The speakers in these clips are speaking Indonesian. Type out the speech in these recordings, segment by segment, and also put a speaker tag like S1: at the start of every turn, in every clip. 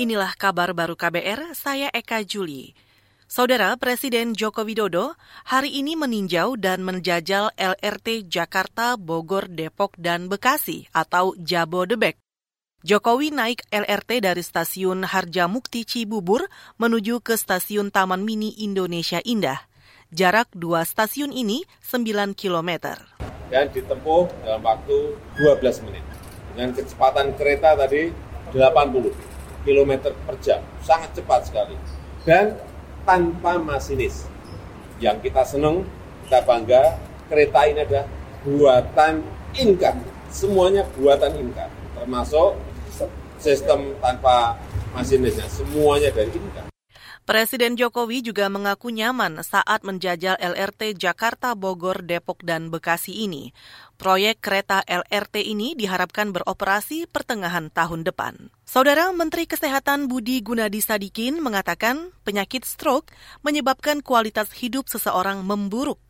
S1: Inilah kabar baru KBR, saya Eka Juli. Saudara Presiden Joko Widodo hari ini meninjau dan menjajal LRT Jakarta, Bogor, Depok, dan Bekasi atau Jabodebek. Jokowi naik LRT dari stasiun Harjamukti Cibubur menuju ke stasiun Taman Mini Indonesia Indah. Jarak dua stasiun ini 9 km.
S2: Dan ditempuh dalam waktu 12 menit. Dengan kecepatan kereta tadi 80 km per jam. Sangat cepat sekali. Dan tanpa masinis. Yang kita senang, kita bangga, kereta ini adalah buatan Inka. Semuanya buatan Inka. Termasuk sistem tanpa masinisnya. Semuanya dari Inka.
S1: Presiden Jokowi juga mengaku nyaman saat menjajal LRT Jakarta, Bogor, Depok, dan Bekasi ini. Proyek kereta LRT ini diharapkan beroperasi pertengahan tahun depan. Saudara Menteri Kesehatan Budi Gunadi Sadikin mengatakan penyakit stroke menyebabkan kualitas hidup seseorang memburuk.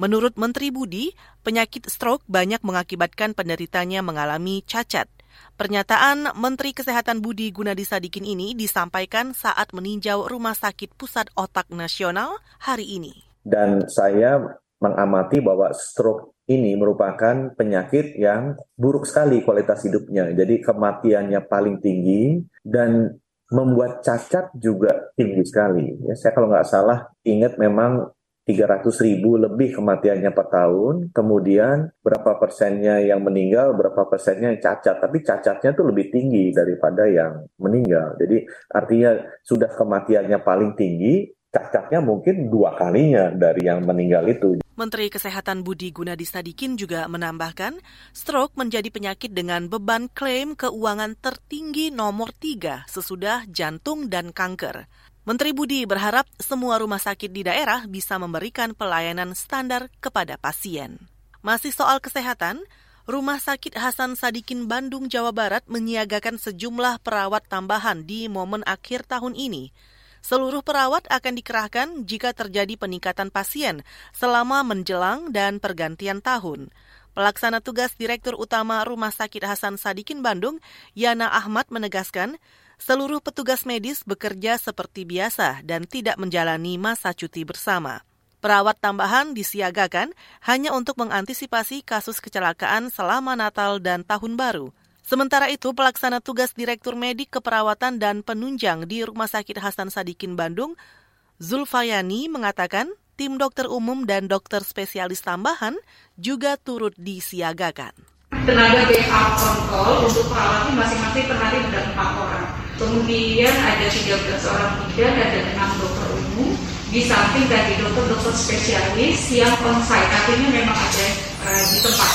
S1: Menurut Menteri Budi, penyakit stroke banyak mengakibatkan penderitanya mengalami cacat. Pernyataan Menteri Kesehatan Budi Gunadi Sadikin ini disampaikan saat meninjau Rumah Sakit Pusat Otak Nasional hari ini.
S3: Dan saya mengamati bahwa stroke ini merupakan penyakit yang buruk sekali kualitas hidupnya. Jadi kematiannya paling tinggi dan membuat cacat juga tinggi sekali. Ya, saya kalau nggak salah ingat memang 300 ribu lebih kematiannya per tahun, kemudian berapa persennya yang meninggal, berapa persennya yang cacat, tapi cacatnya itu lebih tinggi daripada yang meninggal. Jadi artinya sudah kematiannya paling tinggi, cacatnya mungkin dua kalinya dari yang meninggal itu.
S1: Menteri Kesehatan Budi Gunadi Sadikin juga menambahkan, stroke menjadi penyakit dengan beban klaim keuangan tertinggi nomor tiga sesudah jantung dan kanker. Menteri Budi berharap semua rumah sakit di daerah bisa memberikan pelayanan standar kepada pasien. Masih soal kesehatan, Rumah Sakit Hasan Sadikin Bandung, Jawa Barat menyiagakan sejumlah perawat tambahan di momen akhir tahun ini. Seluruh perawat akan dikerahkan jika terjadi peningkatan pasien selama menjelang dan pergantian tahun. Pelaksana tugas Direktur Utama Rumah Sakit Hasan Sadikin Bandung, Yana Ahmad menegaskan, seluruh petugas medis bekerja seperti biasa dan tidak menjalani masa cuti bersama. Perawat tambahan disiagakan hanya untuk mengantisipasi kasus kecelakaan selama Natal dan Tahun Baru. Sementara itu, pelaksana tugas Direktur Medik Keperawatan dan Penunjang di Rumah Sakit Hasan Sadikin Bandung, Zulfayani mengatakan tim dokter umum dan dokter spesialis tambahan juga turut disiagakan.
S4: Tenaga backup on call untuk perawat masing-masing per hari ada 4 orang. Kemudian ada 13 orang bidan dan ada 6 dokter umum di samping dari dokter-dokter spesialis yang on-site, artinya memang ada uh, di tempat.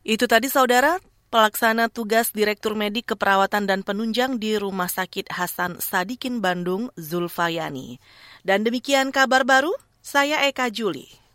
S1: Itu tadi saudara, pelaksana tugas Direktur Medik Keperawatan dan Penunjang di Rumah Sakit Hasan Sadikin Bandung, Zulfayani. Dan demikian kabar baru, saya Eka Juli.